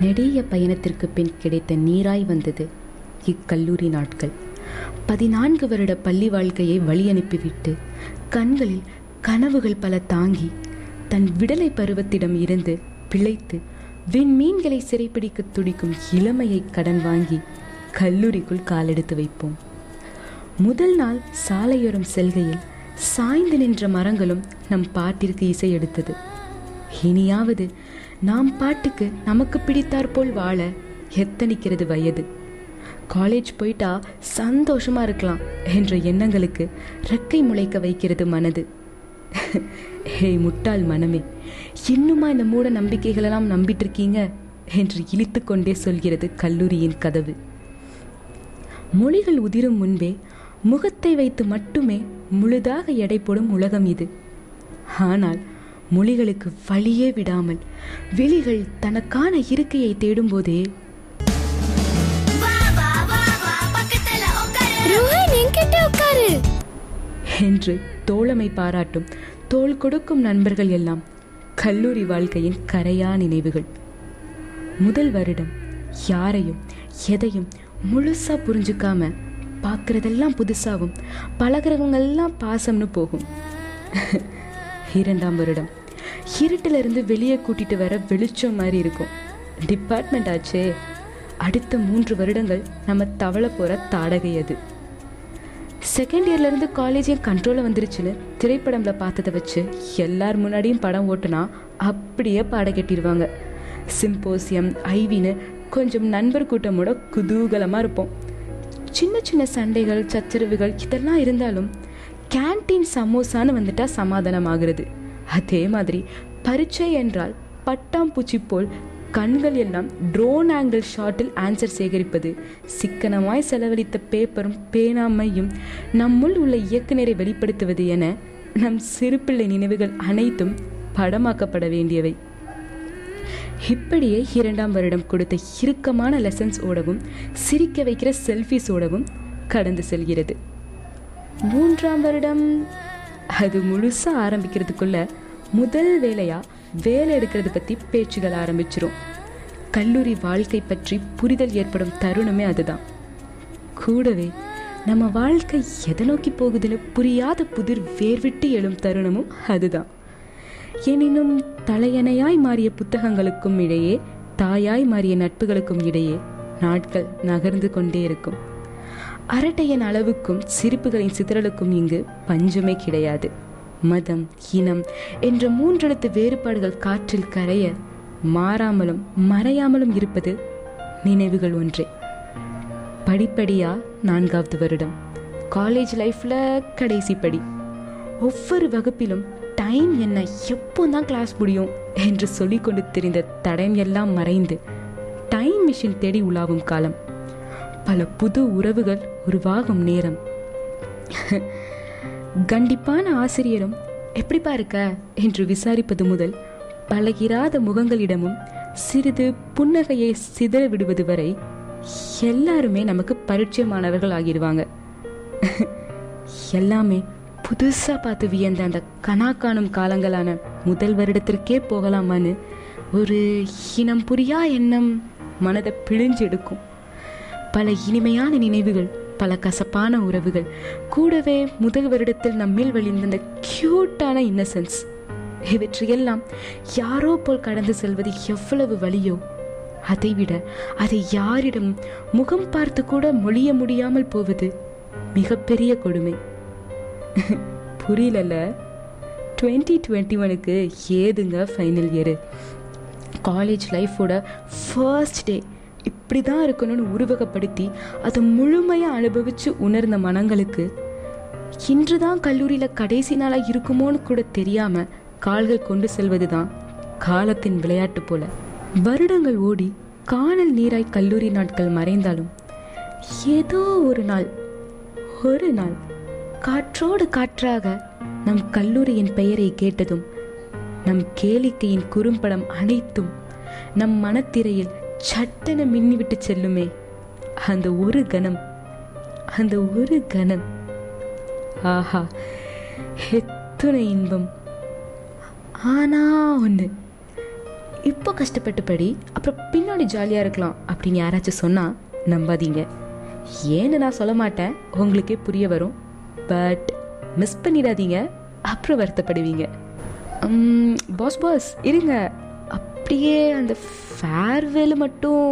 நெடிய பயணத்திற்கு பின் கிடைத்த நீராய் வந்தது. இக்கல்லூரி நாட்கள். பதினான்கு வருட பள்ளி வாழ்க்கையை வழி அனுப்பிவிட்டு கண்களில் கனவுகள் பல தாங்கி தன் விடலை பருவத்திடம் இருந்து பிழைத்து விண்மீன்களை சிறைப்பிடிக்க துடிக்கும் இளமையை கடன் வாங்கி கல்லூரிக்குள் காலெடுத்து வைப்போம். முதல் நாள் சாலையோரம் செல்கையில் சாய்ந்து நின்ற மரங்களும் நம் பாட்டிற்கு இசை எடுத்தது. இனியாவது நாம் பாட்டுக்கு நமக்கு பிடித்தாற்போல் வாழ எத்தனிக்கிறது வயது. காலேஜ் போயிட்டா சந்தோஷமா இருக்கலாம் என்ற எண்ணங்களுக்கு ரெக்கை முளைக்க வைக்கிறது மனது. ஹே முட்டாள் மனமே இன்னுமா இந்த மூட நம்பிக்கைகளெல்லாம் நம்பிட்டு இருக்கீங்க என்று இழித்து கொண்டே சொல்கிறது கல்லூரியின் கதவு. மொழிகள் உதிரும் முன்பே முகத்தை வைத்து மட்டுமே முழுதாக எடை போடும் உலகம் இது. ஆனால் மொழிகளுக்கு வழியே விடாமல் விழிகள் தனக்கான இருக்கையை தேடும்போதே என்று தோழமை பாராட்டும் தோள் கொடுக்கும் நண்பர்கள் எல்லாம் கல்லூரி வாழ்க்கையின் கரையா நினைவுகள். முதல் வருடம் யாரையும் எதையும் முழுசா புரிஞ்சுக்காம பார்க்கறதெல்லாம் புதுசாவும் பழகிறவங்கெல்லாம் பாசம்னு போகும். இரண்டாம் வருடம். இருட்டிலிருந்து வெளியே கூட்டிட்டு வர வெளிச்சம் மாதிரி இருக்கும். டிபார்ட்மெண்ட் ஆச்சே. அடுத்த மூன்று வருடங்கள் நம்ம தவளை போகிற தாடகை அது. செகண்ட் இயர்லேருந்து காலேஜ் என் வந்துருச்சுன்னு திரைப்படம்ல பார்த்ததை வச்சு எல்லார் முன்னாடியும் படம் ஓட்டுனா அப்படியே பாட கட்டிடுவாங்க. சிம்போசியம் ஐவின்னு கொஞ்சம் நண்பர் கூட்டமோட குதூகலமாக இருப்போம். சின்ன சின்ன சண்டைகள் சச்சரவுகள் இதெல்லாம் இருந்தாலும் கேண்டீன் சமோசான்னு வந்துட்டா சமாதானம் ஆகிறது அதே மாதிரி பரீட்சை என்றால் பட்டாம்பூச்சி போல் கண்கள் எல்லாம் ட்ரோன் ஆங்கிள் ஷாட்டில் ஆன்சர் சேகரிப்பது. சிக்கனமாய் செலவழித்த பேப்பரும் பேனாமையும் நம்முள் உள்ள இயக்குநரை வெளிப்படுத்துவது என நம் சிறுபிள்ளை நினைவுகள் அனைத்தும் படமாக்கப்பட வேண்டியவை. இப்படியே இரண்டாம் வருடம் கொடுத்த இறுக்கமான லெசன்ஸ் ஓடவும் சிரிக்க வைக்கிற செல்ஃபிஸ் ஓடவும் கடந்து செல்கிறது. மூன்றாம் வருடம். அது முழுசாக ஆரம்பிக்கிறதுக்குள்ள முதல் வேலையாக வேலை எடுக்கிறது பற்றி பேச்சுகள் ஆரம்பிச்சிரும். கல்லூரி வாழ்க்கை பற்றி புரிதல் ஏற்படும் தருணமே அதுதான். கூடவே நம்ம வாழ்க்கை எதை நோக்கி போகுதுன்னு புரியாத புதிர் வேர்விட்டு எழும் தருணமும் அதுதான். எனினும் தலையணையாய் மாறிய புத்தகங்களுக்கும் இடையே தாயாய் மாறிய நட்புகளுக்கும் இடையே நாட்கள் நகர்ந்து கொண்டே இருக்கும். அரட்டையின் அளவுக்கும் சிரிப்புகளின் சிதறலுக்கும் இங்கு பஞ்சமே கிடையாது. மதம் இனம் என்ற மூன்றெழுத்து வேறுபாடுகள் காற்றில் கரைய மாறாமலும் மறையாமலும் இருப்பது நினைவுகள் ஒன்றே. படிப்படியா நான்காவது வருடம். காலேஜ் லைஃப்ல கடைசி படி. ஒவ்வொரு வகுப்பிலும் டைம் என்ன எப்போ தான் கிளாஸ் முடியும் என்று சொல்லிக்கொண்டு தெரிந்த தடயம் எல்லாம் மறைந்து டைம் மிஷின் தேடி உலாவும் காலம். பல புது உறவுகள் உருவாகும் நேரம். கண்டிப்பான ஆசிரியரும் எப்படிப்பா இருக்க? என்று விசாரிப்பது முதல் பழகிராத முகங்களிடமும் சிறிது புன்னகையை சிதற விடுவது வரை எல்லாருமே நமக்கு பரிச்சயமானவர்கள் ஆகிடுவாங்க. எல்லாமே புதுசா பார்த்து வியந்த அந்த கணா காணும் காலங்களான முதல் வருடத்திற்கே போகலாமான்னு ஒரு இனம் புரியா எண்ணம் மனதை பிழிஞ்சு எடுக்கும். பல இனிமையான நினைவுகள் பல கசப்பான உறவுகள். கூடவே முதல் வருடத்தில் நம்மில் வழிந்த அந்த க்யூட்டான இன்னசென்ஸ் இவற்றையெல்லாம் யாரோ போல் கடந்து செல்வது எவ்வளவு வழியோ? அதைவிட அதை யாரிடம் முகம் பார்த்து கூட மொழிய முடியாமல் போவது மிகப்பெரிய கொடுமை. புரியலல்ல? டுவெண்ட்டி டுவெண்ட்டி ஒனுக்கு ஏதுங்க ஃபைனல் இயரு காலேஜ் லைஃபோட ஃபர்ஸ்ட் டே இப்படி தான் இருக்கணும்னு உருவகப்படுத்தி அதை முழுமையாக அனுபவித்து உணர்ந்த மனங்களுக்கு இன்று தான் கல்லூரியில் கடைசி நாளாக இருக்குமோன்னு கூட தெரியாமல் கால்கள் கொண்டு செல்வது தான் காலத்தின் விளையாட்டு போல. வருடங்கள் ஓடி காணல் நீராய் கல்லூரி நாட்கள் மறைந்தாலும் ஏதோ ஒரு நாள் ஒரு நாள் காற்றோடு காற்றாக நம் கல்லூரியின் பெயரை கேட்டதும் நம் கேளிக்கையின் குறும்படம் அனைத்தும் நம் மனத்திரையில் சட்டென மின்னிவிட்டு செல்லுமே. அந்த ஒரு கணம் அந்த ஒரு கணம். ஆஹா எத்துணை இன்பம். ஆனா ஒன்று இப்போ இப்போ கஷ்டப்பட்டு படி அப்புறம் பின்னாடி ஜாலியாக இருக்கலாம் அப்படின்னு யாராச்சும் சொன்னால் நம்பாதீங்க. ஏன்னு நான் சொல்ல மாட்டேன் உங்களுக்கே புரிய வரும். பட் மிஸ் பண்ணிடாதீங்க அப்புறம் வருத்தப்படுவீங்க. பாஸ் பாஸ் இருங்க. அப்படியே அந்த ஃபேர்வெல் மட்டும்